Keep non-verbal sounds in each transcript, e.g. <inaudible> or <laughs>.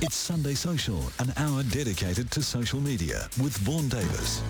It's Sunday Social, an hour dedicated to social media with Vaughan Davis.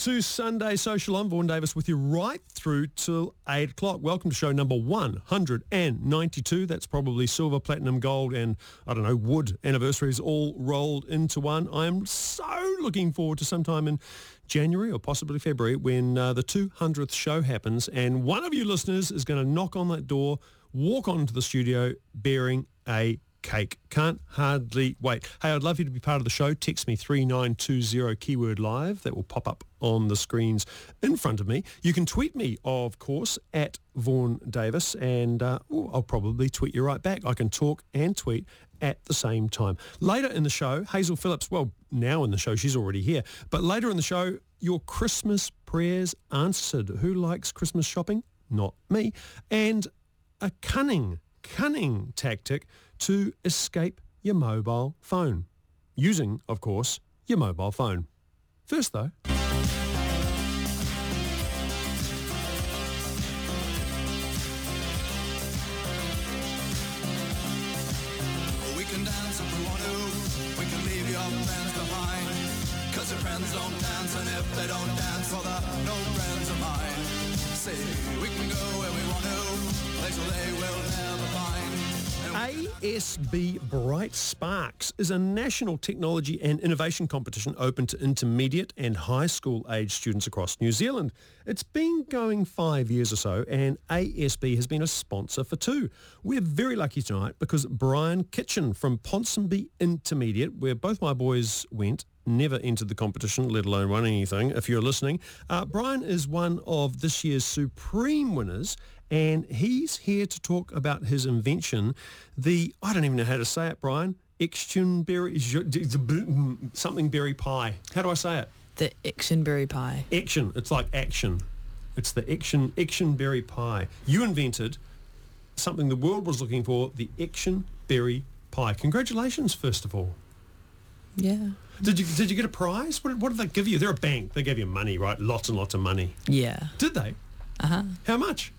To Sunday Social. I'm Vaughan Davis with you right through till 8 o'clock. Welcome to show number 192. That's probably silver, platinum, gold and, I don't know, wood anniversaries all rolled into one. I'm so looking forward to sometime in January or possibly February when uh, the 200th show happens and one of you listeners is going to knock on that door, walk onto the studio bearing a cake. Can't hardly wait. Hey, I'd love you to be part of the show. Text me 3920 keyword live. That will pop up on the screens in front of me. You can tweet me, of course, at Vaughan Davis, and uh, ooh, I'll probably tweet you right back. I can talk and tweet at the same time. Later in the show, Hazel Phillips, well, now in the show, she's already here, but later in the show, your Christmas prayers answered. Who likes Christmas shopping? Not me. And a cunning, cunning tactic to escape your mobile phone. Using, of course, your mobile phone. First though, ASB Bright Sparks is a national technology and innovation competition open to intermediate and high school age students across New Zealand. It's been going five years or so and ASB has been a sponsor for two. We're very lucky tonight because Brian Kitchen from Ponsonby Intermediate, where both my boys went, never entered the competition, let alone won anything, if you're listening. Uh, Brian is one of this year's Supreme winners, and he's here to talk about his invention, the, I don't even know how to say it, Brian, Ectionberry, something berry pie. How do I say it? The Ectionberry pie. Action. It's like action. It's the action, Ectionberry pie. You invented something the world was looking for, the Ectionberry pie. Congratulations, first of all. Yeah. Did you did you get a prize? What, what did they give you? They're a bank. They gave you money, right? Lots and lots of money. Yeah. Did they? Uh huh. How much?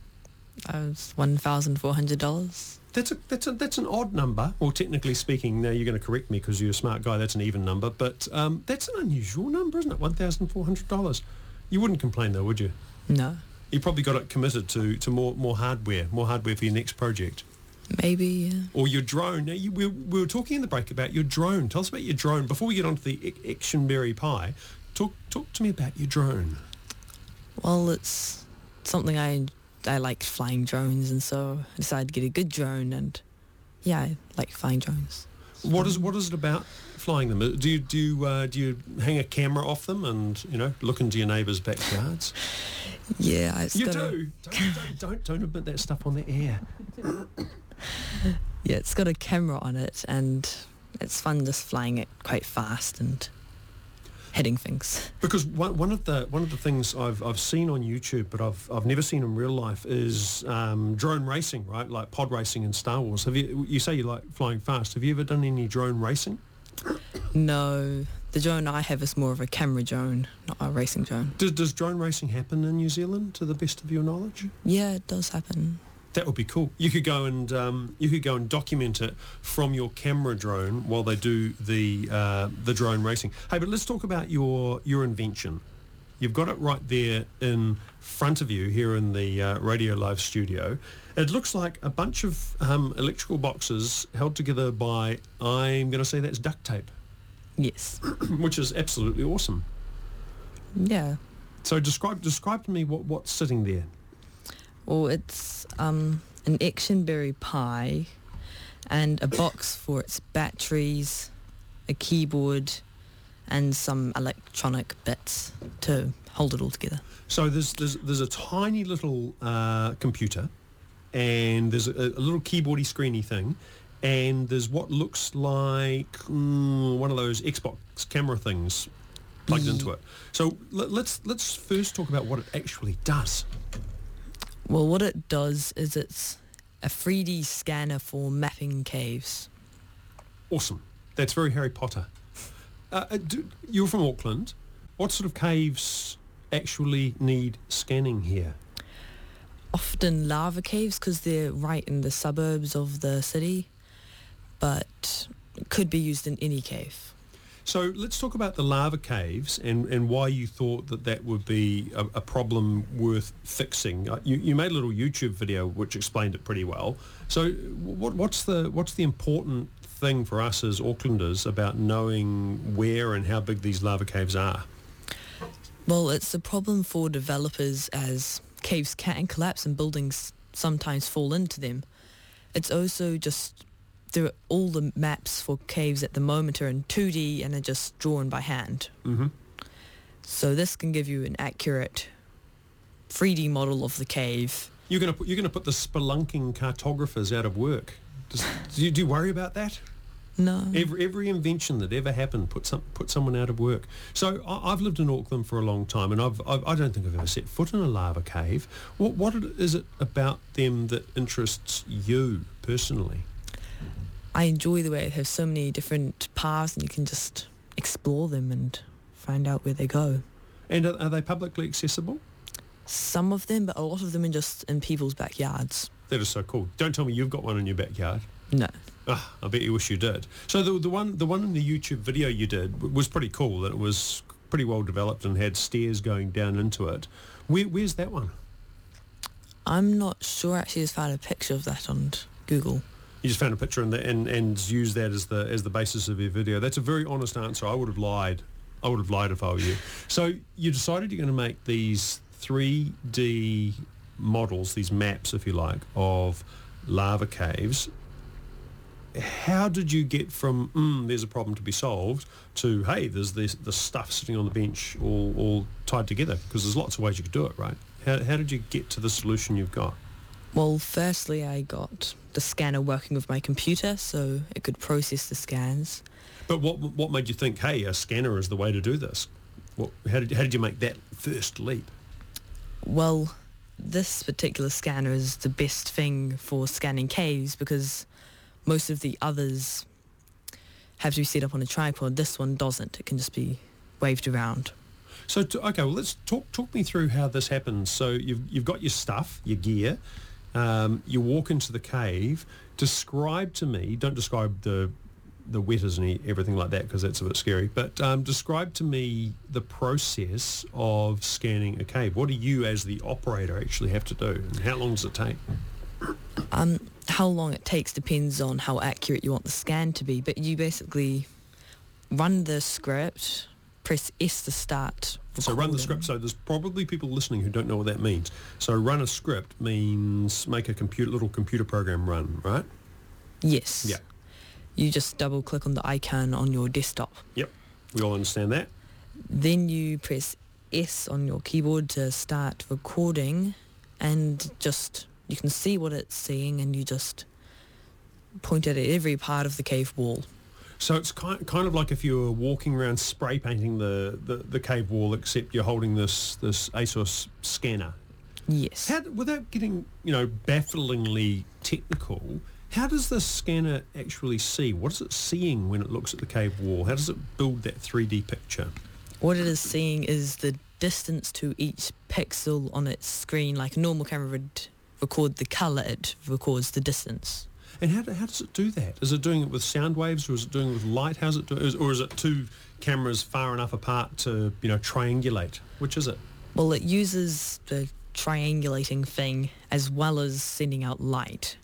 Uh, was one thousand four hundred dollars. That's a that's a that's an odd number. Well, technically speaking, now you're going to correct me because you're a smart guy. That's an even number, but um, that's an unusual number, isn't it? One thousand four hundred dollars. You wouldn't complain though, would you? No. You probably got it committed to to more more hardware, more hardware for your next project. Maybe, yeah. Or your drone. Now, you, we, we, were talking in the break about your drone. Tell us about your drone. Before we get on to the Ectionberry pie, talk, talk to me about your drone. Well, it's something I, I liked flying drones, and so I decided to get a good drone, and yeah, I like flying drones. What is what is it about flying them? Do you do you, uh, do you hang a camera off them and you know look into your neighbours' backyards? <laughs> yeah, you do. Don't, don't, don't don't admit that stuff on the air. <laughs> yeah, it's got a camera on it, and it's fun just flying it quite fast and hitting things. Because one, one of the one of the things I've I've seen on YouTube, but I've I've never seen in real life is um, drone racing, right? Like pod racing in Star Wars. Have you you say you like flying fast? Have you ever done any drone racing? No, the drone I have is more of a camera drone, not a racing drone. Does, does drone racing happen in New Zealand, to the best of your knowledge? Yeah, it does happen. That would be cool. You could go and um, you could go and document it from your camera drone while they do the uh, the drone racing. Hey, but let's talk about your your invention. You've got it right there in front of you here in the uh, Radio Live studio. It looks like a bunch of um, electrical boxes held together by I'm going to say that's duct tape. Yes. <clears throat> Which is absolutely awesome. Yeah. So describe describe to me what, what's sitting there. Well, it's um, an Ectionberry pie and a box for its batteries, a keyboard, and some electronic bits to hold it all together. So there's there's, there's a tiny little uh, computer, and there's a, a, little keyboardy screeny thing, and there's what looks like mm, one of those Xbox camera things plugged into it. So let, let's let's first talk about what it actually does. Well, what it does is it's a 3D scanner for mapping caves. Awesome. That's very Harry Potter. Uh, uh, do, you're from Auckland. What sort of caves actually need scanning here? Often lava caves because they're right in the suburbs of the city, but could be used in any cave. So let's talk about the lava caves and, and why you thought that that would be a, a problem worth fixing. Uh, you, you made a little YouTube video which explained it pretty well. So what, what's the what's the important thing for us as Aucklanders about knowing where and how big these lava caves are? Well, it's a problem for developers as caves can collapse and buildings sometimes fall into them. It's also just there are all the maps for caves at the moment are in 2D and are just drawn by hand. Mm-hmm. So this can give you an accurate 3D model of the cave. You're going to put you're going to put the spelunking cartographers out of work. Does, do, you, do you worry about that? No. Every, every invention that ever happened put some put someone out of work. So I, have lived in Auckland for a long time, and I've, I've I don't think I've ever set foot in a lava cave. What what is it about them that interests you personally? I enjoy the way it has so many different paths, and you can just explore them and find out where they go. And are, are they publicly accessible? Some of them, but a lot of them are just in people's backyards. That is so cool. Don't tell me you've got one in your backyard. No. Oh, I bet you wish you did. So the, the one the one in the YouTube video you did was pretty cool. That it was pretty well developed and had stairs going down into it. Where, where's that one? I'm not sure. Actually, just found a picture of that on Google. You just found a picture and, and and used that as the as the basis of your video. That's a very honest answer. I would have lied. I would have lied if I were you. So you decided you're going to make these 3D models, these maps, if you like, of lava caves how did you get from mm, there's a problem to be solved to hey there's this the stuff sitting on the bench all, all tied together because there's lots of ways you could do it right how, how did you get to the solution you've got well firstly i got the scanner working with my computer so it could process the scans but what what made you think hey a scanner is the way to do this what, how, did, how did you make that first leap well this particular scanner is the best thing for scanning caves because most of the others have to be set up on a tripod. This one doesn't. It can just be waved around. So to, okay, well let's talk talk me through how this happens. So you've you've got your stuff, your gear. Um, you walk into the cave. Describe to me. Don't describe the the wetas and everything like that because that's a bit scary. But um, describe to me the process of scanning a cave. What do you, as the operator, actually have to do, and how long does it take? <clears throat> Um, how long it takes depends on how accurate you want the scan to be, but you basically run the script, press S to start. So run the script. So there's probably people listening who don't know what that means. So run a script means make a computer little computer program run, right? Yes. Yeah. You just double click on the icon on your desktop. Yep. We all understand that. Then you press S on your keyboard to start recording and just you can see what it's seeing and you just point it at every part of the cave wall. So it's kind kind of like if you were walking around spray painting the, the, the cave wall, except you're holding this this ASUS scanner. Yes. How, without getting you know bafflingly technical, how does the scanner actually see? What is it seeing when it looks at the cave wall? How does it build that 3D picture? What it is seeing is the distance to each pixel on its screen, like a normal camera would record the colour, it records the distance. And how, how does it do that? Is it doing it with sound waves or is it doing it with light? How's it do, or is it two cameras far enough apart to, you know, triangulate? Which is it? Well, it uses the triangulating thing as well as sending out light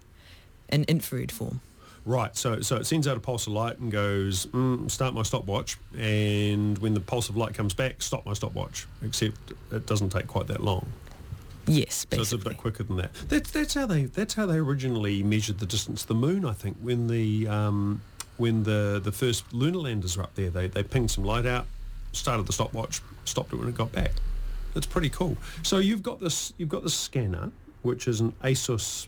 in infrared form. Right, so so it sends out a pulse of light and goes, mm, start my stopwatch, and when the pulse of light comes back, stop my stopwatch, except it doesn't take quite that long. Yes, basically. So it's a bit quicker than that. That's that's how they that's how they originally measured the distance to the moon. I think when the um, when the the first lunar landers were up there, they they pinged some light out, started the stopwatch, stopped it when it got back. That's pretty cool. So you've got this you've got this scanner, which is an ASUS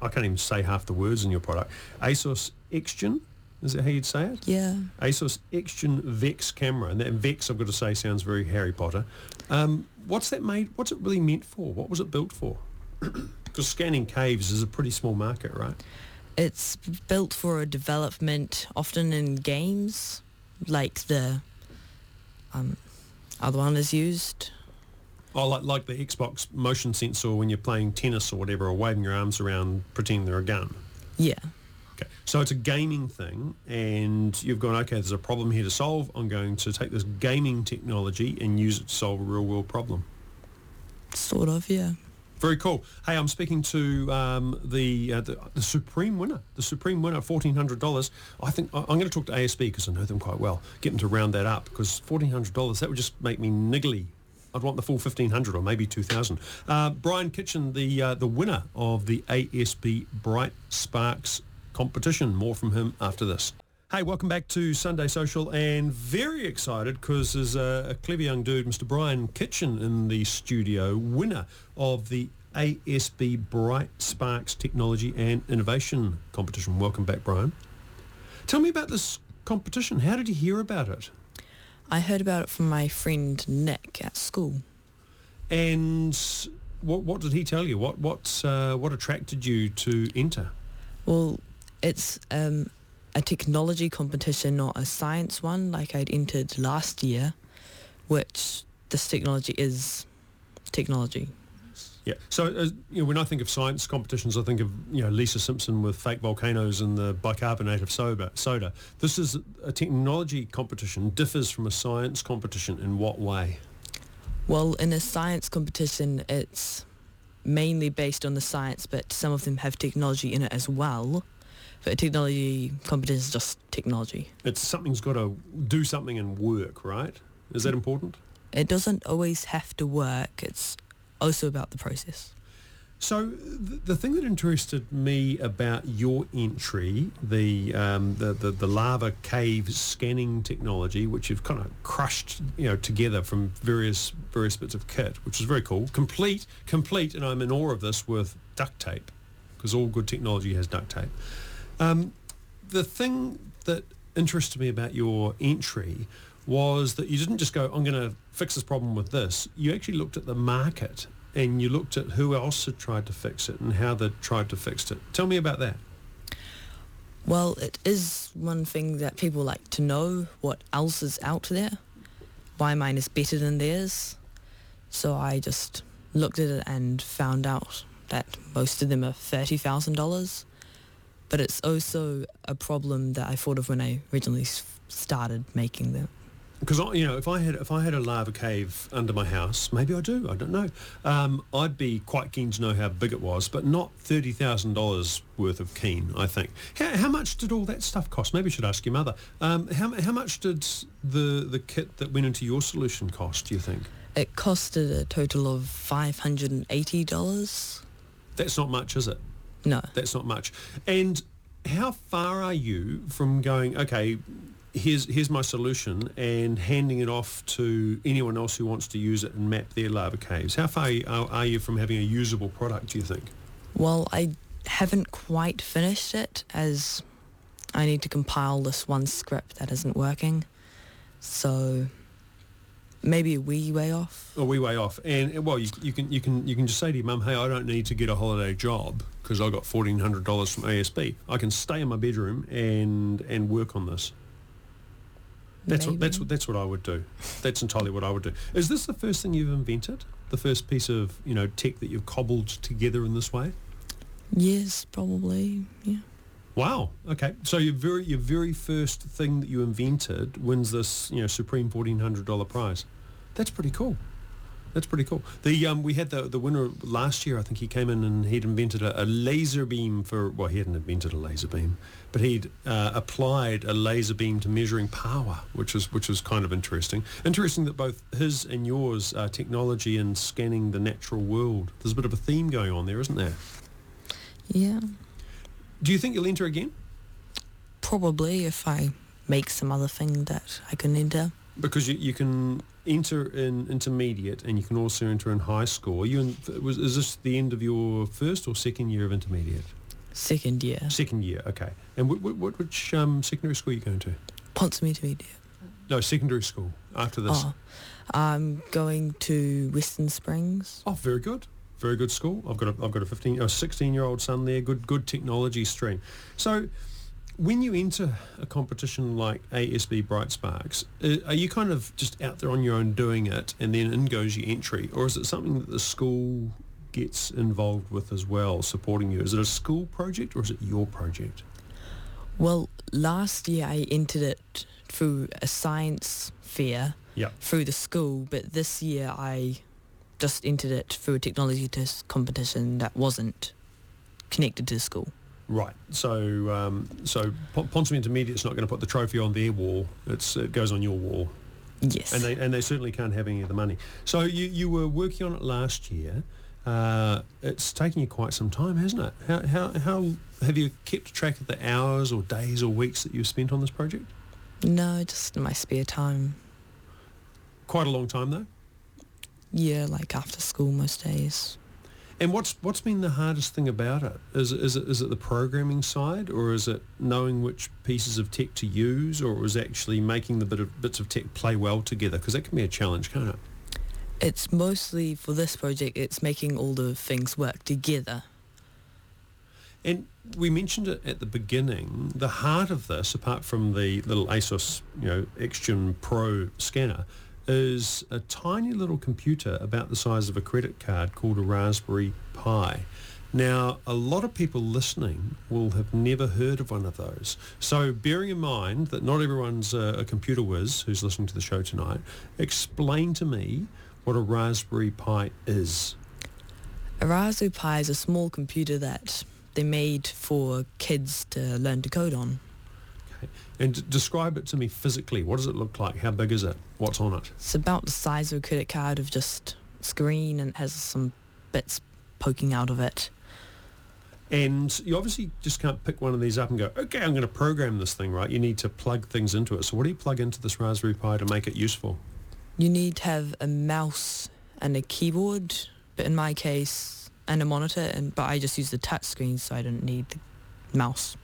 I can't even say half the words in your product. ASUS Xtion, is that how you'd say it? Yeah. ASUS Xtion Vex camera, and that Vex, I've got to say, sounds very Harry Potter. Um, what's that made? What's it really meant for? What was it built for? <clears throat> Because scanning caves is a pretty small market, right? It's built for a development, often in games, like the um, other one is used. Oh, like like the Xbox motion sensor when you're playing tennis or whatever, or waving your arms around pretending they're a gun. Yeah. Okay, so it's a gaming thing, and you've gone, okay, there's a problem here to solve. I'm going to take this gaming technology and use it to solve a real world problem. Sort of, yeah. Very cool. Hey, I'm speaking to um, the, uh, the the supreme winner, the supreme winner, fourteen hundred dollars. I think I- I'm going to talk to ASB because I know them quite well. Get them to round that up because fourteen hundred dollars that would just make me niggly. I'd want the full fifteen hundred or maybe two thousand. Uh, Brian Kitchen, the uh, the winner of the ASB Bright Sparks competition. More from him after this. Hey, welcome back to Sunday Social and very excited because there's a, a clever young dude, Mr. Brian Kitchen in the studio, winner of the ASB Bright Sparks Technology and Innovation Competition. Welcome back, Brian. Tell me about this competition. How did you hear about it? I heard about it from my friend Nick at school. And what, what did he tell you? What, what, uh, what attracted you to enter? Well, it's um, a technology competition, not a science one, like I'd entered last year, which this technology is technology. Yeah. So, uh, you know, when I think of science competitions, I think of, you know, Lisa Simpson with fake volcanoes and the bicarbonate of soda. soda. This is a technology competition, differs from a science competition in what way? Well, in a science competition, it's mainly based on the science, but some of them have technology in it as well. But a technology competition is just technology. It's something's got to do something and work, right? Is that important? It doesn't always have to work. It's also about the process. So th- the thing that interested me about your entry, the, um, the, the the lava cave scanning technology, which you've kind of crushed, you know, together from various various bits of kit, which is very cool, complete, complete, and I'm in awe of this with duct tape, because all good technology has duct tape. Um, the thing that interested me about your entry was that you didn't just go, I'm going to fix this problem with this. You actually looked at the market and you looked at who else had tried to fix it and how they'd tried to fix it. Tell me about that. Well, it is one thing that people like to know what else is out there, why mine is better than theirs. So I just looked at it and found out that most of them are $30,000. But it's also a problem that I thought of when I originally started making them. Because you know, if I had if I had a lava cave under my house, maybe I do. I don't know. Um, I'd be quite keen to know how big it was, but not thirty thousand dollars worth of keen. I think. How, how much did all that stuff cost? Maybe I should ask your mother. Um, how how much did the the kit that went into your solution cost? Do you think? It costed a total of $580. That's not much, is it? No. That's not much. And how far are you from going? Okay, here's here's my solution, and handing it off to anyone else who wants to use it and map their lava caves. How far are, are you from having a usable product? Do you think? Well, I haven't quite finished it as I need to compile this one script that isn't working. So maybe a wee way off. A wee way off, and well, you, you can you can you can just say to your mum, "Hey, I don't need to get a holiday job because I got fourteen hundred dollars from ASB. I can stay in my bedroom and and work on this." That's what, that's what that's what I would do. That's entirely what I would do. Is this the first thing you've invented? The first piece of you know tech that you've cobbled together in this way? Yes, probably. Yeah. Wow. Okay. So your very your very first thing that you invented wins this you know supreme fourteen hundred dollar prize. That's pretty cool. That's pretty cool. The um, we had the the winner last year. I think he came in and he'd invented a, a laser beam for well he hadn't invented a laser beam, but he'd uh, applied a laser beam to measuring power, which was which was kind of interesting. Interesting that both his and yours uh, technology and scanning the natural world. There's a bit of a theme going on there, isn't there? Yeah. Do you think you'll enter again? Probably if I make some other thing that I can enter. Because you, you can enter in intermediate and you can also enter in high school. Are you in, was, is this the end of your first or second year of intermediate? Second year. Second year, okay. And wh- wh- wh- which um, secondary school are you going to? Ponce Media. No, secondary school after this. Oh, I'm going to Western Springs. Oh, very good. Very good school. I've got a, I've got a 15, a 16 year old son there. Good, good technology stream. So when you enter a competition like ASB Bright Sparks, uh, are you kind of just out there on your own doing it and then in goes your entry? Or is it something that the school gets involved with as well, supporting you? Is it a school project or is it your project? Well, last year I entered it through a science fair Yeah. through the school, but this year I just entered it through a technology test competition that wasn't connected to the school. Right. So um, so Pon- Ponce Intermediate's not going to put the trophy on their wall. It's it goes on your wall. Yes. and they and they certainly can't have any of the money. So you you were working on it last year. Uh, it's taken you quite some time, hasn't it? How, how how have you kept track of the hours or days or weeks that you've spent on this project? no, just in my spare time. Quite a long time though. Yeah, like after school most days. And what's what's been the hardest thing about it? Is it, is it is it the programming side, or is it knowing which pieces of tech to use, or is actually making the bit of bits of tech play well together? Because that can be a challenge, can't it? It's mostly for this project, it's making all the things work together. And we mentioned it at the beginning. The heart of this, apart from the little ASUS, you know, Xtion Pro scanner, is a tiny little computer about the size of a credit card called a Raspberry Pi. Now, a lot of people listening will have never heard of one of those. So bearing in mind that not everyone's a, a computer whiz who's listening to the show tonight, explain to me what a Raspberry Pi is. A Raspberry Pi is a small computer that they made for kids to learn to code on. And d- describe it to me physically. What does it look like? How big is it? What's on it? It's about the size of a credit card of just screen and has some bits poking out of it. And you obviously just can't pick one of these up and go, okay, I'm going to program this thing, right? You need to plug things into it. So what do you plug into this Raspberry Pi to make it useful? You need to have a mouse and a keyboard, but in my case, and a monitor, and but I just use the touch screen, so I don't need the mouse.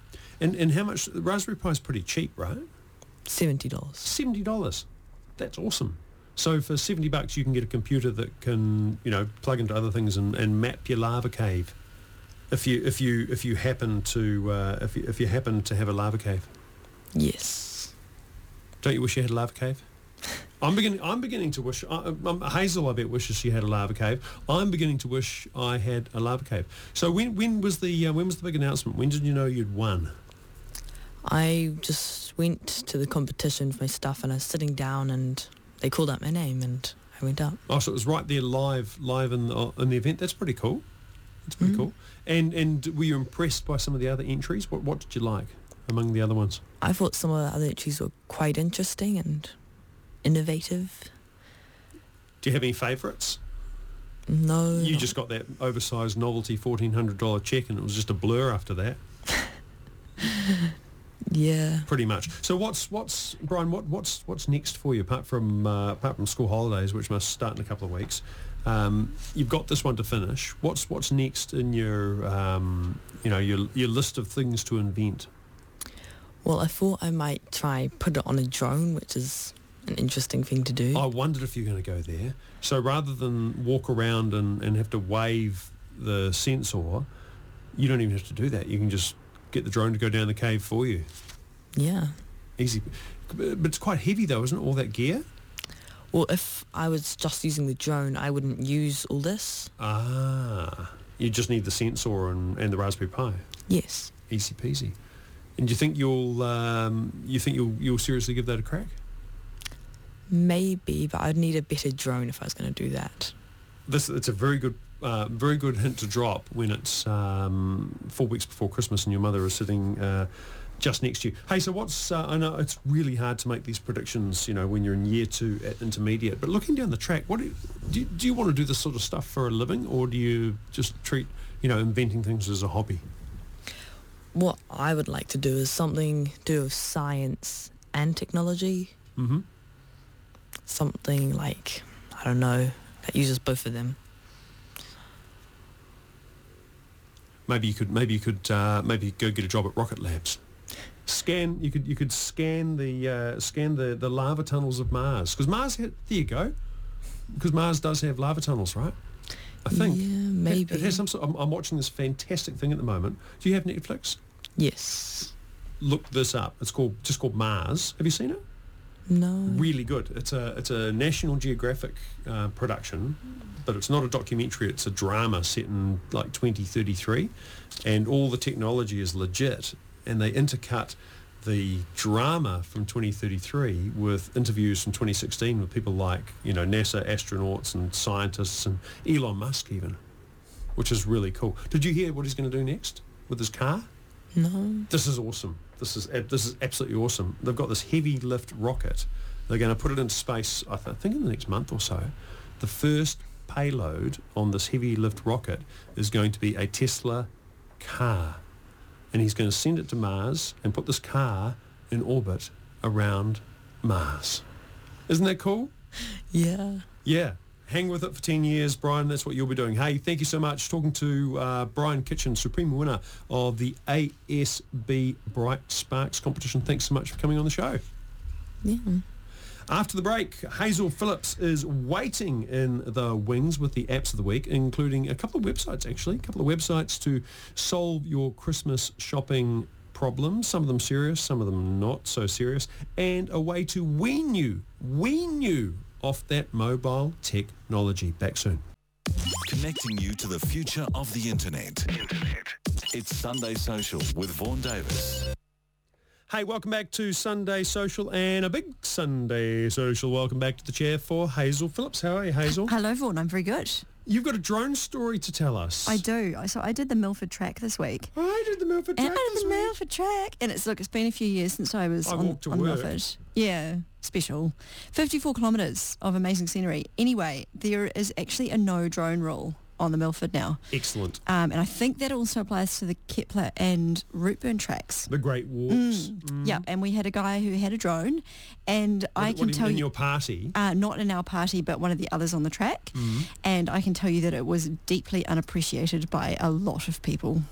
And, and how much? The Raspberry Pi is pretty cheap, right? Seventy dollars. $70. That's awesome. So for 70 bucks, you can get a computer that can, you know, plug into other things and, and map your lava cave. If you if you if you happen to uh, if you, if you happen to have a lava cave, Yes. don't you wish you had a lava cave? <laughs> I'm beginning. I'm beginning to wish. I, um, Hazel, I bet, wishes she had a lava cave. I'm beginning to wish I had a lava cave. So when when was the uh, when was the big announcement? When did you know you'd won? I just went to the competition for my stuff, and I was sitting down, and they called out my name, and I went up. Oh, so it was right there, live, live in the, in the event. That's pretty cool. That's pretty Mhm. cool. And and were you impressed by some of the other entries? What what did you like among the other ones? I thought some of the other entries were quite interesting and innovative. Do you have any favourites? No, You not- just got that oversized novelty fourteen hundred dollar check, and it was just a blur after that. <laughs> yeah. pretty much. So what's what's Brian? What what's what's next for you apart from uh, apart from school holidays, which must start in a couple of weeks? Um, you've got this one to finish. What's what's next in your um, you know your your list of things to invent? Well, I thought I might try put it on a drone, which is an interesting thing to do. I wondered if you're going to go there. So rather than walk around and, and have to wave the sensor, you don't even have to do that. You can just get the drone to go down the cave for you. Yeah. Easy. But it's quite heavy though, isn't it? All that gear. Well, if I was just using the drone, I wouldn't use all this. Ah, you just need the sensor and, and the Raspberry Pi. Yes. Easy peasy. And do you think you'll um, you think you'll you'll seriously give that a crack? Maybe, but I'd need a better drone if I was going to do that. This it's a very good uh, very good hint to drop when it's um, four weeks before Christmas and your mother is sitting uh, just next to you. Hey, so what's uh, I know it's really hard to make these predictions, you know, when you're in year two at intermediate. But looking down the track, what do you, do you, do you want to do this sort of stuff for a living, or do you just treat you know inventing things as a hobby? What I would like to do is something to do with science and technology. Mm-hmm. Something like, I don't know, that uses both of them. Maybe you could maybe you could uh, maybe go get a job at Rocket Labs. Scan you could you could scan the uh, scan the, the lava tunnels of Mars. Because Mars there you go. Because Mars does have lava tunnels right? I think. Yeah, It- maybe. it, has some sort I'm, I'm watching this fantastic thing at the moment. Do you have Netflix? Yes. look this up. It's called just called Mars. Have you seen it No. really good. It's a it's a National Geographic uh, production, but it's not a documentary. It's a drama set in like 2033, and all the technology is legit. And they intercut the drama from 2033 with interviews from 2016 with people like you know NASA astronauts and scientists and Elon Musk even, which is really cool. Did you hear what he's going to do next with his car? No. This is awesome. This is this is absolutely awesome. They've got this heavy lift rocket. They're going to put it into space. I, th- I think in the next month or so. The first payload on this heavy lift rocket is going to be a Tesla car, and he's going to send it to Mars and put this car in orbit around Mars. Isn't that cool? Yeah. Yeah. Hang with it for 10 years, Brian. That's what you'll be doing. Hey, thank you so much. Talking to uh, Brian Kitchen, supreme winner of the ASB Bright Sparks competition. Thanks so much for coming on the show. Yeah. After the break, Hazel Phillips is waiting in the wings with the apps of the week, including a couple of websites, actually, a couple of websites to solve your Christmas shopping problems, some of them serious, some of them not so serious, and a way to wean you, wean you off that mobile technology. Back soon. Connecting you to the future of the internet. internet. It's Sunday Social with Vaughan Davis. Hey, welcome back to Sunday Social and a big Sunday Social. Welcome back to the chair for Hazel Phillips. How are you, Hazel? Hello, Vaughan. I'm very good. You've got a drone story to tell us. I do. I- So I did the Milford track this week. I did the Milford track. And track I did the week. Milford track. And it's, look, it's been a few years since I was I on, walked to on work. Milford. Yeah, special. 54 kilometres of amazing scenery. Anyway, there is actually a no drone rule on the Milford now. Excellent. Um, and I think that also applies to the Kepler and Routeburn tracks. The Great Walks. Yeah, and we had a guy who had a drone, and I can in, tell in you, your party. uh, not in our party, but one of the others on the track. Mm-hmm. And I can tell you that it was deeply unappreciated by a lot of people.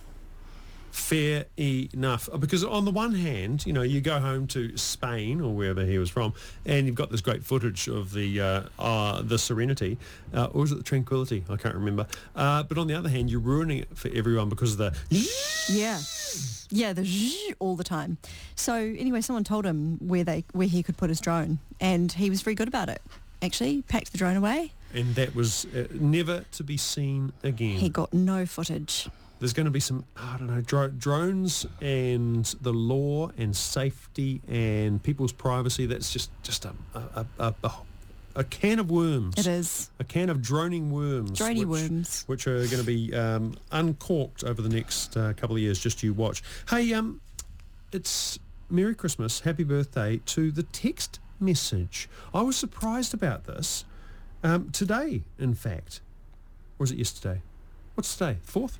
Fair enough. Uh, Because on the one hand, you know, you go home to Spain or wherever he was from, and you've got this great footage of the uh, uh, the Serenity, uh, or was it the Tranquility? I can't remember. Uh, but on the other hand, you're ruining it for everyone because of the Yeah. Yeah, the <laughs> all the time. So anyway, someone told him where they where he could put his drone, and he was very good about it. Actually, packed the drone away. and that was uh, never to be seen again. He got no footage. There's going to be some, I don't know, dro- drones and the law and safety and people's privacy. That's just just a a, a, a, a can of worms. It is A can of droning worms. drony which, worms. Which are going to be um, uncorked over the next uh, couple of years. Just you watch. Hey, um, it's Merry Christmas, Happy Birthday to the text message. I was surprised about this um, today, in fact. Or was it yesterday? What's today? Fourth?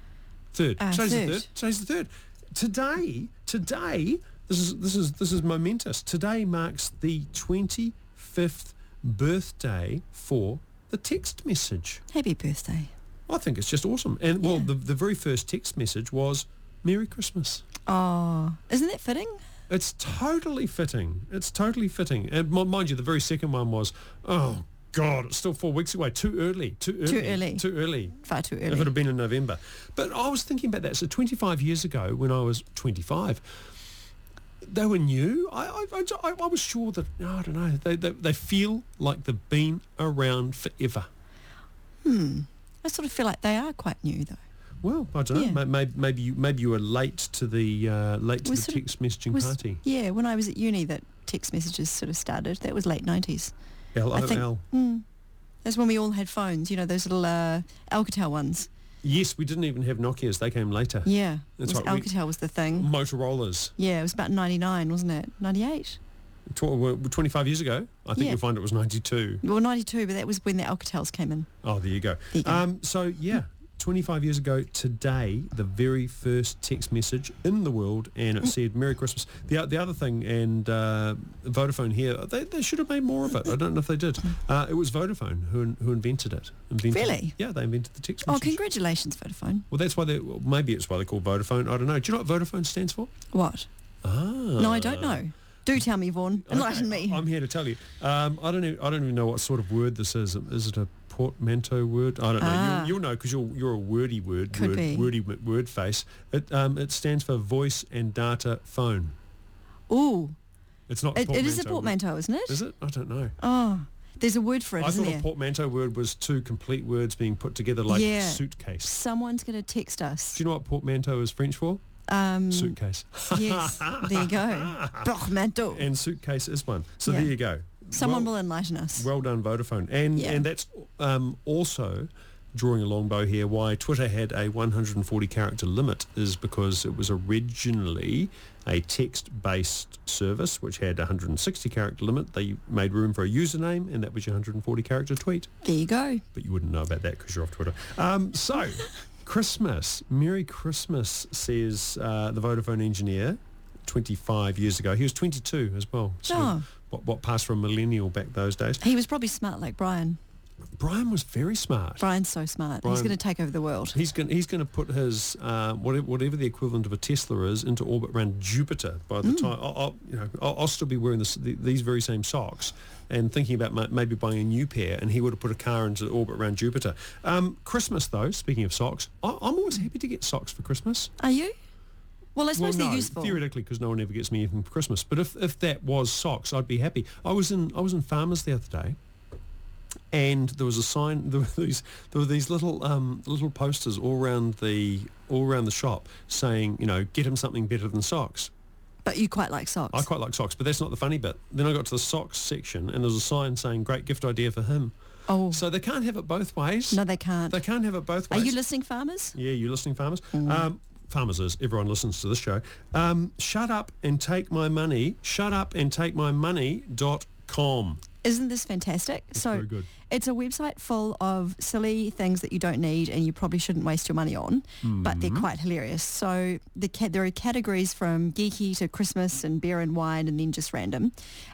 Third. Uh, third. the third. Today's the third. Today, today, this is this is this is momentous. Today marks the twenty fifth birthday for the text message. Happy birthday. I think it's just awesome. And well, the the very first text message was Merry Christmas. Oh, isn't that fitting? It's totally fitting. It's totally fitting. And mi- mind you, the very second one was, oh God, it's still four weeks away. Too early. Too early. Too early. Too early. Far too early. If it had been in November. But I was thinking about that. So 25 years ago, when I was 25, they were new. I, I, I, I was sure that, I don't know, they, they, they feel like they've been around forever. Hmm. I sort of feel like they are quite new though. Well, I don't know. Yeah. May- Maybe, maybe you maybe you were late to the uh, late to Was the sort of- text messaging Was- party. Yeah, when I was at uni, that text messages sort of started. That was late nineties. LOL. I think- Mm, that's when we all had phones. You know, those little uh, Alcatel ones. Yes, we didn't even have Nokia's. They came later. Yeah, That's was right, we- Alcatel was the thing. Motorola's. Yeah, it was about ninety nine, wasn't it? 98? Tw- 25 years ago, I think Yeah. you'll find it was 92. Well, ninety two, but that was when the Alcatels came in. Oh, there you go. There you go. Um, so, yeah, 25 years ago today, the very first text message in the world, and it said "Merry Christmas." The the other thing, and uh, Vodafone here, they, they should have made more of it. I don't know if they did. Uh, it was Vodafone who who invented it. Invented Really? Yeah, they invented the text Oh, congratulations, Vodafone. well, that's why they. Well, maybe it's why they call Vodafone. I don't know. Do you know what Vodafone stands for? What? Ah. No, I don't know. Do tell me, Vaughan. Enlighten Okay, me. I'm here to tell you. Um, I don't. Even, I don't even know what sort of word this is. Is it a portmanteau word? I don't know. Ah. You'll, you'll know because you're you're a wordy word. Could word, be. Wordy word face. It um, it stands for voice and data phone. Ooh, It's not. it, it is a portmanteau, isn't it? Is it? I don't know. Oh, there's a word for it, I thought there? a portmanteau word was two complete words being put together like Yeah. suitcase. Someone's going to text us. Do you know what portmanteau is French for? Um, Suitcase. yes, there you go. <laughs> Portmanteau. And suitcase is one. So Yeah. there you go. Someone Well- will enlighten us. Well done, Vodafone. And Yeah. and that's um, also drawing a long bow here. Why Twitter had a 140 character limit is because it was originally a text-based service which had a 160 character limit. They made room for a username, and that was your 140 character tweet. there you go. But you wouldn't know about that because you're off Twitter. Um, so, <laughs> Christmas, Merry Christmas, says uh, the Vodafone engineer. 25 years ago, he was 22 as well. So Oh. What, what passed for a millennial back those days. He was probably smart like Brian. Brian was very smart. Brian's so smart. He's going to take over the world. He's going he's going to put his uh, whatever, whatever the equivalent of a Tesla is into orbit around Jupiter. By the time I'll, I'll, you know I'll, I'll still be wearing this, the, these very same socks and thinking about ma- maybe buying a new pair. And he would have put a car into orbit around Jupiter. Um, Christmas though, speaking of socks, I, I'm always happy to get socks for Christmas. Are you? Well, I Well, no, they're useful. theoretically, because no one ever gets me anything for Christmas. But if, if that was socks, I'd be happy. I was in I was in Farmers the other day, and there was a sign. <laughs> There were these there were these little um, little posters all around the all around the shop saying, you know, get him something better than socks. But you quite like socks. I quite like socks, but that's not the funny bit. Then I got to the socks section, and there was a sign saying, "Great gift idea for him." oh, So they can't have it both ways. no, they can't. They can't have it both ways. Are you listening, farmers? Yeah, you listening, farmers? Mm. Um, farmers is everyone listens to this show. Um, shut up and take my money. Shut up and take my money. Dot com. Isn't this fantastic? so very good. it's a website full of silly things that you don't need and you probably shouldn't waste your money on, but Mm-hmm. they're quite hilarious. So the ca- there are categories from geeky to Christmas and beer and wine and then just random.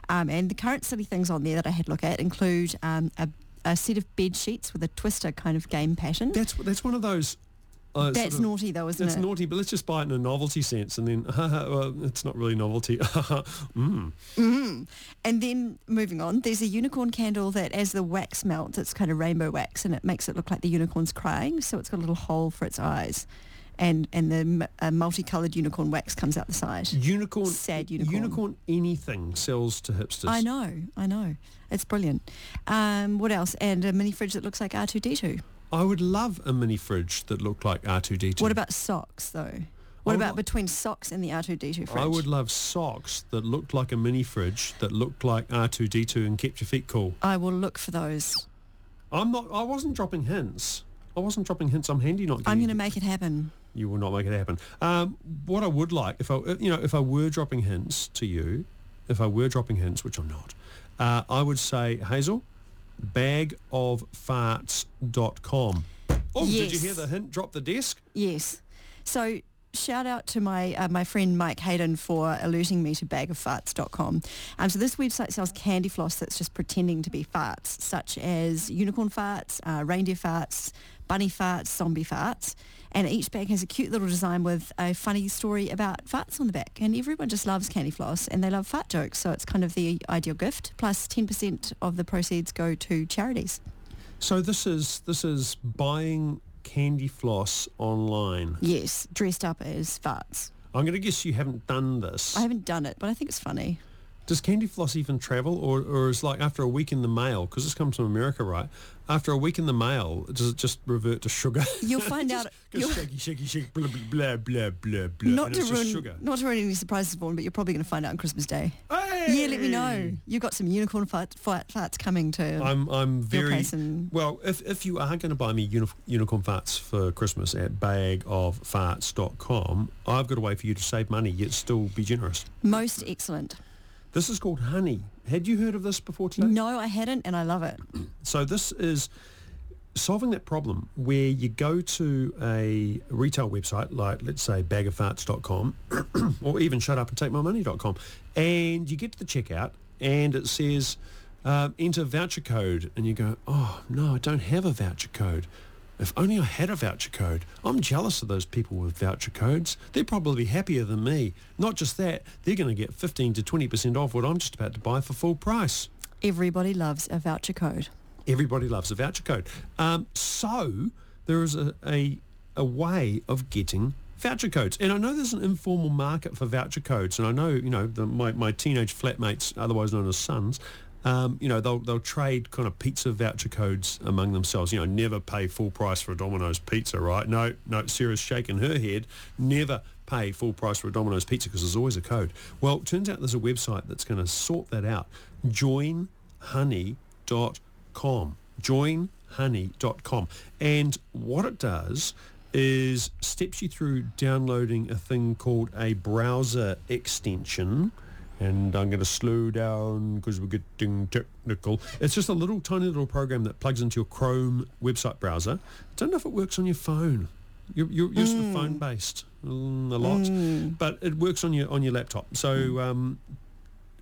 Um, and the current silly things on there that I had a look at include um, a, a set of bed sheets with a twister kind of game pattern. That's that's one of those. Uh, That's sort of- naughty though, isn't It's it? It's naughty, but let's just buy it in a novelty sense, and then <laughs> well, it's not really novelty. <laughs> mm. And then moving on, there's a unicorn candle that as the wax melts, it's kind of rainbow wax and it makes it look like the unicorn's crying. So it's got a little hole for its eyes. And, and the uh, multicolored unicorn wax comes out the side. Unicorn. Sad unicorn. Unicorn. Anything sells to hipsters. I know, I know. It's brilliant. Um, what else? And a mini fridge that looks like R2-D2. I would love a mini fridge that looked like R2D2. What about socks though? What about between socks and the R2-D2 fridge? I would love socks that looked like a mini fridge that looked like R2D2 and kept your feet cool. I will look for those. I'm not. I wasn't dropping hints. I wasn't dropping hints. I'm handy not. I'm going to make it happen. You will not make it happen. Um, what I would like, if I, you know, if I were dropping hints to you, if I were dropping hints, which I'm not, uh, I would say Hazel, bagoffarts.com. Oh, did you hear the hint? Drop the desk. Yes. So shout out to my uh, my friend Mike Hayden for alerting me to bagoffarts.com. Um, so this website sells candy floss that's just pretending to be farts, such as unicorn farts, uh, reindeer farts, bunny farts, zombie farts. And each bag has a cute little design with a funny story about farts on the back. And everyone just loves candy floss and they love fart jokes. So it's kind of the ideal gift. Plus 10% of the proceeds go to charities. So this is this is buying candy floss online. Yes, dressed up as farts. I'm going to guess you haven't done this. I haven't done it, but I think it's funny. Does candy floss even travel, or, or is like after a week in the mail? Because this comes from America, right? After a week in the mail, does it just revert to sugar? You'll find <laughs> Just out- you'll- shaky, shaky, shaky, blah blah blah blah blah. Not to just ruin, sugar. not to ruin any surprises, Vaughan, but you're probably going to find out on Christmas Day. Hey! Yeah, let me know. You've got some unicorn fart, fart, farts coming to. I'm I'm very well. If if you are going to buy me uni- unicorn farts for Christmas at bagoffarts.com, I've got a way for you to save money yet still be generous. Most excellent. This is called honey. Had you heard of this before today? No, I hadn't, and I love it. <clears throat> So this is solving that problem where you go to a retail website like let's say bagoffarts.com <clears throat> or even shutupandtakeMyMoney.com and you get to the checkout and it says um, enter voucher code and you go oh no I don't have a voucher code if only I had a voucher code. I'm jealous of those people with voucher codes. They're probably happier than me. Not just that, they're going to get 15 to 20% off what I'm just about to buy for full price. Everybody loves a voucher code. Everybody loves a voucher code. Um, so there is a, a, a way of getting voucher codes. And I know there's an informal market for voucher codes. And I know, you know, the, my, my teenage flatmates, otherwise known as sons, um, you know, they'll, they'll trade kind of pizza voucher codes among themselves. You know, never pay full price for a Domino's pizza, right? No, no, Sarah's shaking her head. Never pay full price for a Domino's pizza because there's always a code. Well, it turns out there's a website that's going to sort that out. Joinhoney.com. Joinhoney.com. And what it does is steps you through downloading a thing called a browser extension and I'm going to slow down because we're getting technical. It's just a little tiny little program that plugs into your Chrome website browser. I don't know if it works on your phone. You're, you're, you're sort of phone based mm, a lot, but it works on your on your laptop. So um,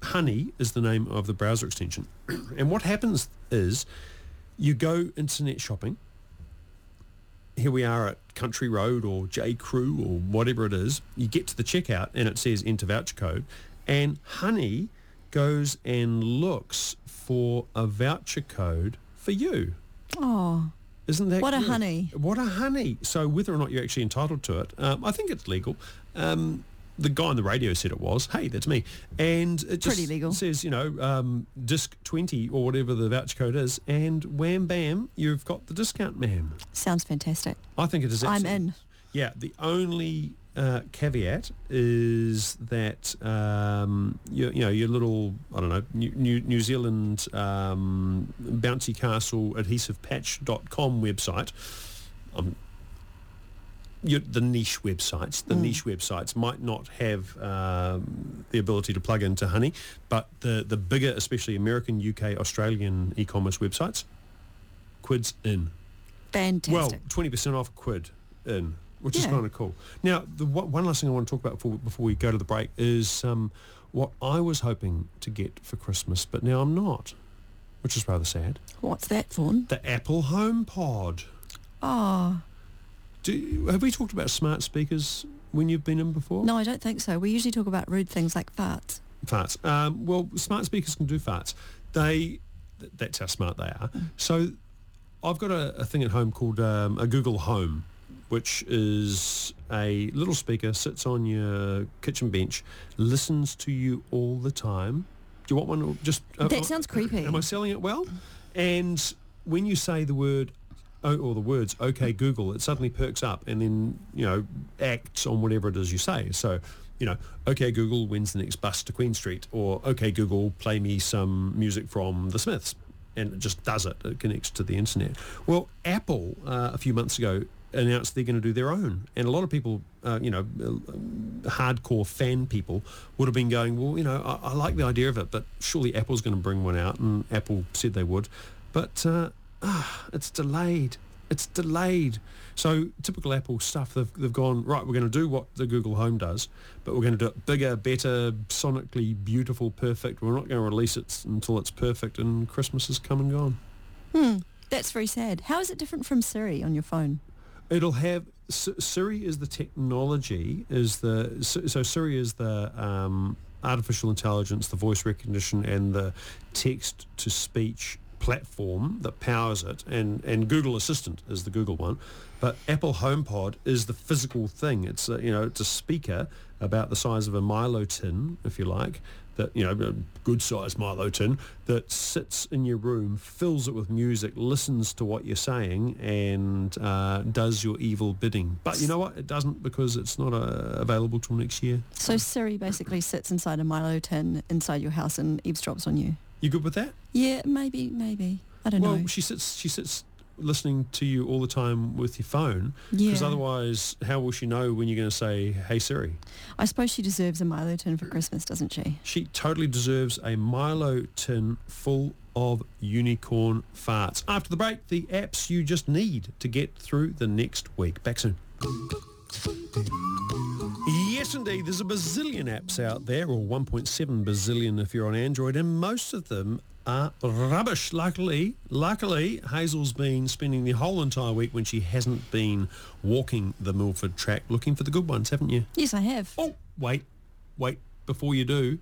Honey is the name of the browser extension, <clears throat> and what happens is you go internet shopping. Here we are at Country Road or J Crew or whatever it is. You get to the checkout and it says enter voucher code, and Honey goes and looks for a voucher code for you. Oh, Isn't that What a honey. What a honey. So whether or not you're actually entitled to it, um, I think it's legal. Um, the guy on the radio said it was. Hey, that's me. And it just Pretty legal. says, you know, um, disc 20 or whatever the voucher code is, and wham bam, you've got the discount, ma'am. sounds fantastic. I think it is I'm excellent. in. Yeah, the only uh, caveat is that um, you, you know your little I don't know New, New, New Zealand um, bouncy castle adhesive patch.com website. Um, your, the niche websites, the niche websites might not have um, the ability to plug into Honey, but the the bigger, especially American, UK, Australian e-commerce websites, quids in. Fantastic. Well, twenty percent off quid in, which is kind of cool. Now, the one one last thing I want to talk about before, before we go to the break is um, what I was hoping to get for Christmas, but now I'm not, which is rather sad. What's that, Vaughan? The Apple HomePod. Oh, Do, have we talked about smart speakers when you've been in before? no, I don't think so. We usually talk about rude things like farts. farts. Um, well, smart speakers can do farts. They, th- that's how smart they are. So I've got a, a thing at home called um, a Google Home, which is a little speaker, sits on your kitchen bench, listens to you all the time. Do you want one? or Just uh, That uh, sounds creepy. Am I selling it well? And when you say the word oh, or the words "Okay Google," it suddenly perks up and then you know acts on whatever it is you say. So you know, "Okay Google, when's the next bus to Queen Street?" or "Okay Google, play me some music from The Smiths," and it just does it. It connects to the internet. Well, Apple uh, a few months ago announced they're going to do their own, and a lot of people, uh, you know, hardcore fan people would have been going, well, you know, I, I like the idea of it, but surely Apple's going to bring one out, and Apple said they would, but uh, ah, it's delayed. It's delayed. So typical Apple stuff, they've, they've gone, right, we're going to do what the Google Home does, but we're going to do it bigger, better, sonically beautiful, perfect. We're not going to release it until it's perfect and Christmas has come and gone. Hmm, that's very sad. How is it different from Siri on your phone? It'll have Siri is the technology is the so so Siri is the um, artificial intelligence, the voice recognition, and the text to speech platform that powers it, and and Google Assistant is the Google one, but Apple HomePod is the physical thing. It's a, you know it's a speaker about the size of a Milo tin, if you like, that you know a good sized Milo tin that sits in your room, fills it with music, listens to what you're saying, and uh, does your evil bidding. But you know what? It doesn't because it's not uh, available till next year. So Siri basically sits inside a Milo tin inside your house and eavesdrops on you. You good with that? Yeah, maybe, maybe. I don't well, know. Well, she sits. She sits listening to you all the time with your phone because Yeah. otherwise how will she know when you're going to say hey siri I suppose she deserves a Milo tin for Christmas, doesn't she? she totally deserves a milo tin full of unicorn farts after the break the apps you just need to get through the next week back soon Yes, indeed. There's a bazillion apps out there, or 1.7 bazillion if you're on Android, and most of them are rubbish. Luckily, luckily, Hazel's been spending the whole entire week when she hasn't been walking the Milford track looking for the good ones, haven't you? Yes, I have. Oh, wait, wait. Before you do,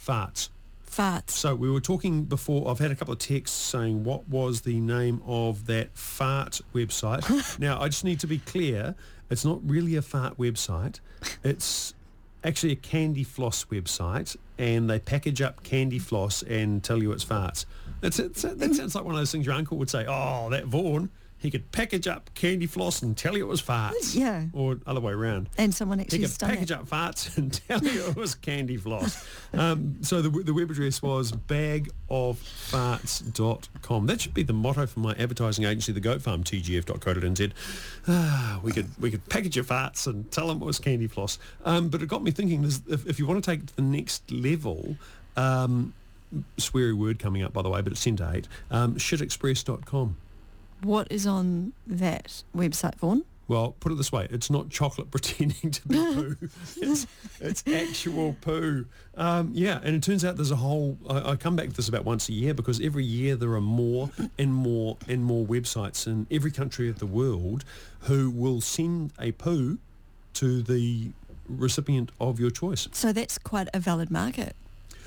farts. Farts. So we were talking before, I've had a couple of texts saying what was the name of that fart website. <laughs> now, I just need to be clear, it's not really a fart website. It's actually a candy floss website and they package up candy floss and tell you it's farts. That's, that sounds like one of those things your uncle would say, oh, that Vaughan, he could package up candy floss and tell you it was farts. Yeah. Or other way around. And someone He actually could done package it. up farts and <laughs> tell you it was candy floss. Um, so the, the web address was bagoffarts.com. That should be the motto for my advertising agency, the Goat Farm, tgf.co.nz. Ah, we could we could package your farts and tell them it was candy floss. Um, but it got me thinking, if, if you want to take it to the next level, um, sweary word coming up, by the way, but it's 10 to 8, um, shitexpress.com. What is on that website, Vaughan? Well, put it this way, it's not chocolate <laughs> pretending to be poo. <laughs> It's, it's actual poo. Um, yeah, and it turns out there's a whole, I, I come back to this about once a year because every year there are more and more and more websites in every country of the world who will send a poo to the recipient of your choice. So that's quite a valid market.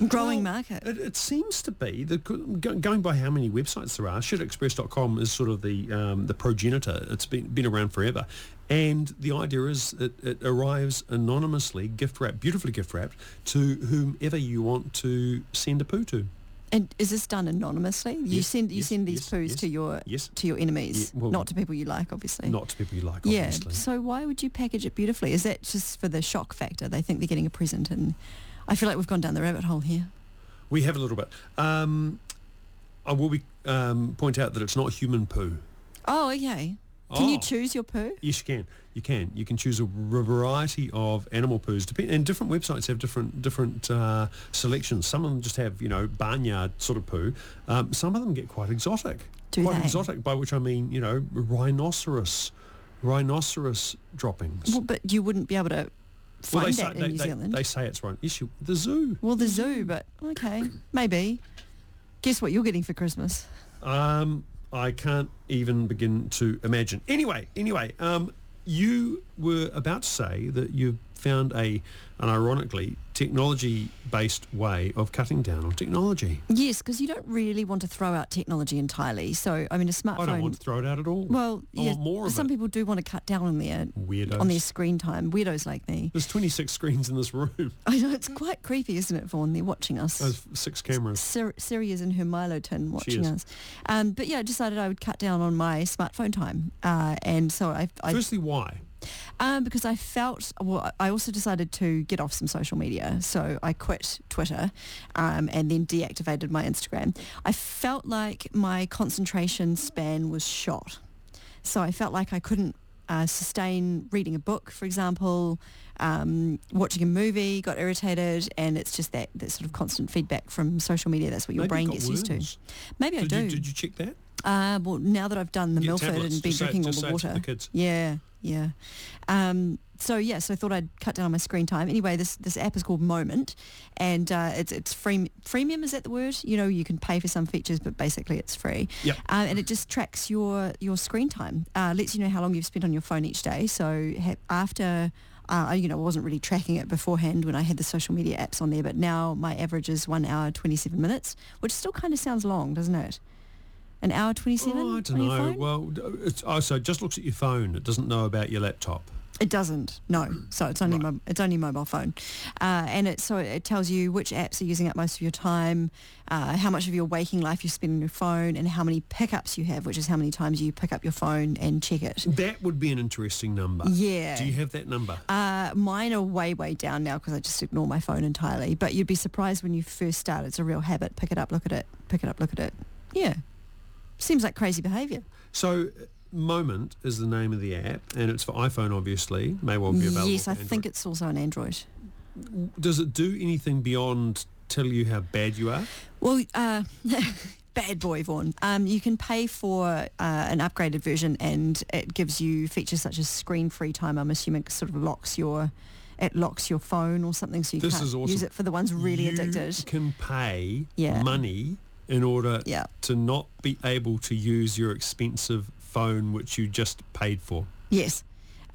Growing Well, market. It, it seems to be. The, going by how many websites there are, shitexpress.com is sort of the um, the progenitor. It's been been around forever, and the idea is it, it arrives anonymously, gift wrapped, beautifully gift wrapped, to whomever you want to send a poo to. And is this done anonymously? You Yes, send you yes, send these yes, poos to your to your enemies, Yeah, well- not to people you like, obviously. Not to people you like, yeah. So why would you package it beautifully? Is that just for the shock factor? They think they're getting a present, and I feel like we've gone down the rabbit hole here. We have a little bit. Um, I will be um, point out that it's not human poo. Oh, okay. Can you Oh. choose your poo? Yes, you can. You can. You can choose a variety of animal poos. Depend- and different websites have different different uh, selections. Some of them just have you know barnyard sort of poo. Um, some of them get quite exotic. Do quite they? exotic, by which I mean you know rhinoceros, rhinoceros droppings. Well, but you wouldn't be able to Well, find they say in they, New they, Zealand. they say it's. Yes, you, the zoo. well, the zoo, but okay, maybe. Guess what you're getting for Christmas? Um, I can't even begin to imagine. Anyway, anyway, um, you were about to say that you found a, an ironically technology-based way of cutting down on technology. Yes, because you don't really want to throw out technology entirely. So, I mean, a smartphone. I don't want to throw it out at all. Well, I yeah, more of some it. people do want to cut down on their Weirdos. on their screen time. Weirdos like me. There's 26 screens in this room. <laughs> I know it's quite creepy, isn't it, Vaughan? They're watching us. There's six cameras. Sir, Siri is in her Milo tin watching us. Um, but yeah, I decided I would cut down on my smartphone time, uh, and so I, I Firstly, why? Um, because I felt well. I also decided to get off some social media, so I quit Twitter, um, and then deactivated my Instagram. I felt like my concentration span was shot, so I felt like I couldn't uh, sustain reading a book, for example, um, watching a movie. Got irritated, and it's just that that sort of constant feedback from social media. That's what your Maybe brain you've gets got used to. worms. Maybe I do. you, did you check that? Uh, well, now that I've done the Get Milford and been drinking all the water. the kids. Yeah, yeah. Um, so yeah, so I thought I'd cut down on my screen time. Anyway, this this app is called Moment, and uh, it's it's free freemium. Is that the word? You know, you can pay for some features, but basically it's free. Yep. Uh, and it just tracks your your screen time. Uh, lets you know how long you've spent on your phone each day. So ha- after. Uh, you know, I wasn't really tracking it beforehand when I had the social media apps on there, but now my average is one hour, 27 minutes, which still kind of sounds long, doesn't it? An hour, 27 Oh, I don't know. Well, it's, oh, so it just looks at your phone. It doesn't know about your laptop. It doesn't. No. So it's only Right. mo- it's only mobile phone, uh, and it so it tells you which apps are using up most of your time, uh, how much of your waking life you spend on your phone, and how many pickups you have, which is how many times you pick up your phone and check it. That would be an interesting number. Yeah. Do you have that number? Uh, mine are way way down now because I just ignore my phone entirely. But you'd be surprised when you first start. It's a real habit. Pick it up, look at it. Pick it up, look at it. Yeah. Seems like crazy behaviour. So Moment is the name of the app, and it's for iPhone, obviously. May well be available. Yes, I think it's also on Android. Does it do anything beyond tell you how bad you are? Well, uh, <laughs> bad boy, Vaughan. Um, you can pay for uh, an upgraded version and it gives you features such as screen-free time. I'm assuming it sort of locks your, it locks your phone or something so you This can't awesome. use it for the ones really you addicted. can pay Yeah. money in order Yeah. to not be able to use your expensive phone, which you just paid for. Yes.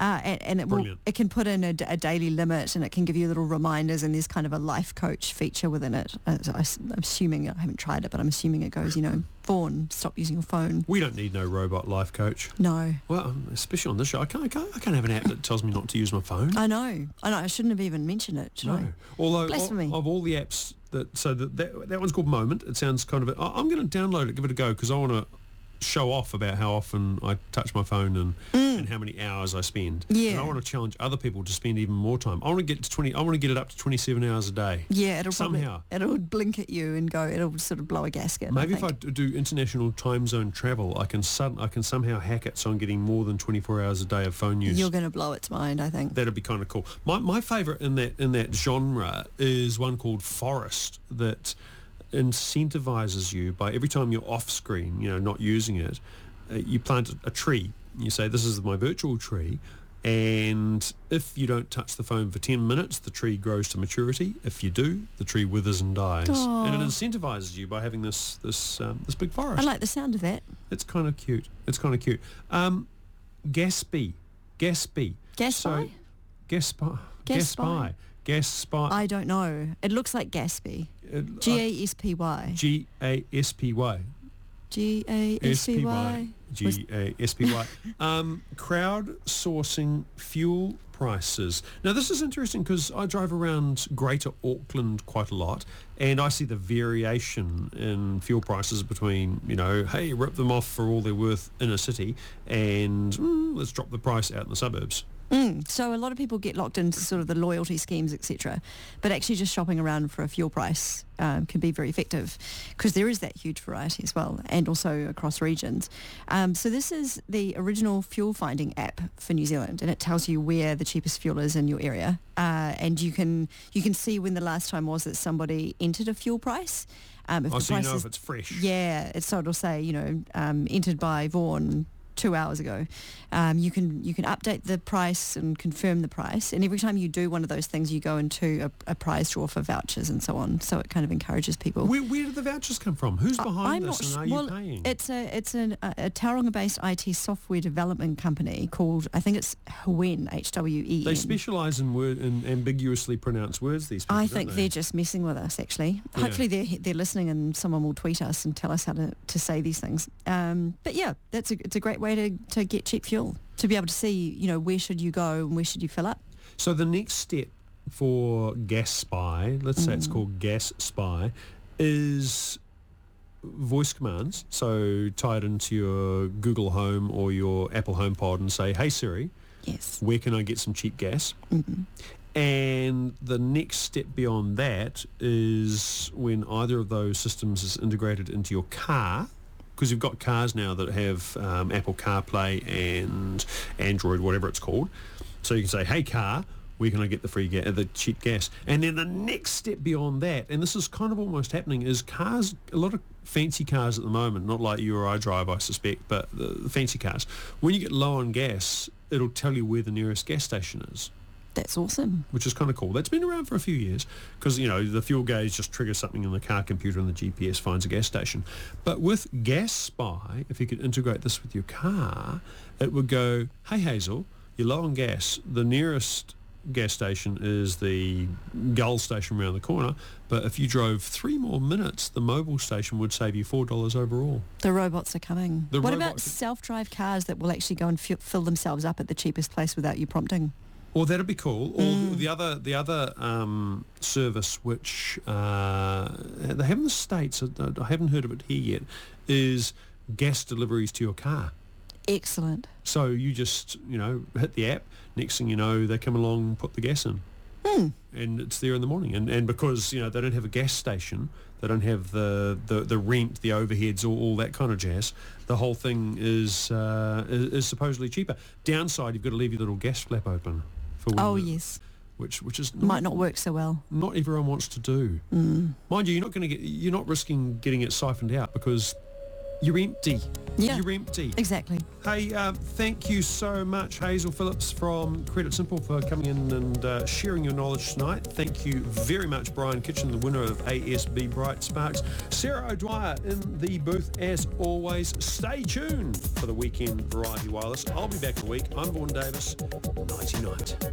Uh, and, and it will, it can put in a daily limit and it can give you little reminders and there's kind of a life coach feature within it. Uh, I, am assuming, I haven't tried it, but I'm assuming it goes, you know, Vaughan, stop using your phone. We don't need no robot life coach. No. Well, um, especially on this show, I can't, I can't, I can't have an app that tells me not to use my phone. I know. I know. I shouldn't have even mentioned it, should I? Although of all the apps that so that, that that one's called Moment. It sounds kind of. I'm going to download it, give it a go because I want to show off about how often I touch my phone and and how many hours I spend. Mm. Yeah. And I want to challenge other people to spend even more time. I want to get to 20. I want to get it up to 27 hours a day. Yeah, it'll Somehow. probably it'll blink at you and go. It'll sort of blow a gasket. Maybe I if I do international time zone travel, I can I can somehow hack it so I'm getting more than 24 hours a day of phone use. you're going to blow its mind. I think. That'd be kind of cool. My my favourite in that in that genre is one called Forest that incentivizes you by every time you're off screen, you know, not using it, uh, you plant a tree. You say, "This is my virtual tree." And if you don't touch the phone for 10 minutes, the tree grows to maturity. If you do, the tree withers and dies. And it incentivizes you by having this this um, this big forest. I like the sound of that. It's kind of cute. It's kind of cute. Um, Gatsby. Gatsby. Gas So, spy? Gaspy. Gaspy. Gaspy. I don't know. It looks like Gatsby. G A S P Y. G A S P Y. G A S P Y. G A S P Y. Um, crowdsourcing fuel prices. Now this is interesting because I drive around Greater Auckland quite a lot, and I see the variation in fuel prices between you know, hey, rip them off for all they're worth in a city, and mm, let's drop the price out in the suburbs. Mm, so a lot of people get locked into sort of the loyalty schemes, etc. But actually, just shopping around for a fuel price um, can be very effective because there is that huge variety as well, and also across regions. Um, so this is the original fuel finding app for New Zealand, and it tells you where the cheapest fuel is in your area, uh, and you can you can see when the last time was that somebody entered a fuel price. Um, if Oh, the so you know is if it's fresh. yeah, it's so it'll say, you know, um, entered by Vaughan two hours ago. Um, you can you can update the price and confirm the price, and every time you do one of those things, you go into a, a prize draw for vouchers and so on. So it kind of encourages people. Where, where did the vouchers come from? Who's behind I'm this, and are you well, paying? It's a it's an, a, a Tauranga-based IT software development company called I think it's Hwen H W E. They specialise in word in ambiguously pronounced words. These people, I think they? they're just messing with us. Actually, Yeah. hopefully they're they're listening, and someone will tweet us and tell us how to, to say these things. Um, but yeah, that's a it's a great way to, to get cheap fuel to be able to see you know where should you go and where should you fill up. So the next step for Gas Spy, let's say Mm. it's called Gas Spy, is voice commands. So tie it into your Google Home or your Apple HomePod and say, "Hey Siri, Yes. where can I get some cheap gas?" Mhm. And the next step beyond that is when either of those systems is integrated into your car, because you've got cars now that have um, Apple CarPlay and Android, whatever it's called. So you can say, hey car, where can I get the free the cheap gas? And then the next step beyond that, and this is kind of almost happening, is cars, a lot of fancy cars at the moment, not like you or I drive, I suspect, but the, the fancy cars, when you get low on gas, it'll tell you where the nearest gas station is That's awesome. which is kind of cool. That's been around for a few years because, you know, the fuel gauge just triggers something in the car computer and the GPS finds a gas station. But with Gas Spy, if you could integrate this with your car, it would go, hey Hazel, you're low on gas. The nearest gas station is the Gull station around the corner. But if you drove three more minutes, the Mobil station would save you $4 overall. The robots are coming. The what about self-drive cars that will actually go and f- fill themselves up at the cheapest place without you prompting? Well, that'd be cool. Or Mm. the other, the other um, service which uh, they have in the states, I I haven't heard of it here yet, is gas deliveries to your car. Excellent. So you just, you know, hit the app. Next thing you know, they come along and put the gas in. and it's there in the morning. And and because you know they don't have a gas station, they don't have the the, the rent, the overheads, all, all that kind of jazz. The whole thing is, uh, is is supposedly cheaper. Downside, you've got to leave your little gas flap open. For when Oh yes, which which is might not work so well. not everyone wants to do. Mm. Mind you, you're not going to get you're not risking getting it siphoned out because you're empty. Yeah. You're empty. Exactly. Hey, um, thank you so much, Hazel Phillips from Credit Simple, for coming in and uh, sharing your knowledge tonight. Thank you very much, Brian Kitchen, the winner of ASB Bright Sparks. Sarah O'Dwyer in the booth, as always. Stay tuned for the weekend Variety Wireless. I'll be back in a week. I'm Vaughan Davis. Nighty night.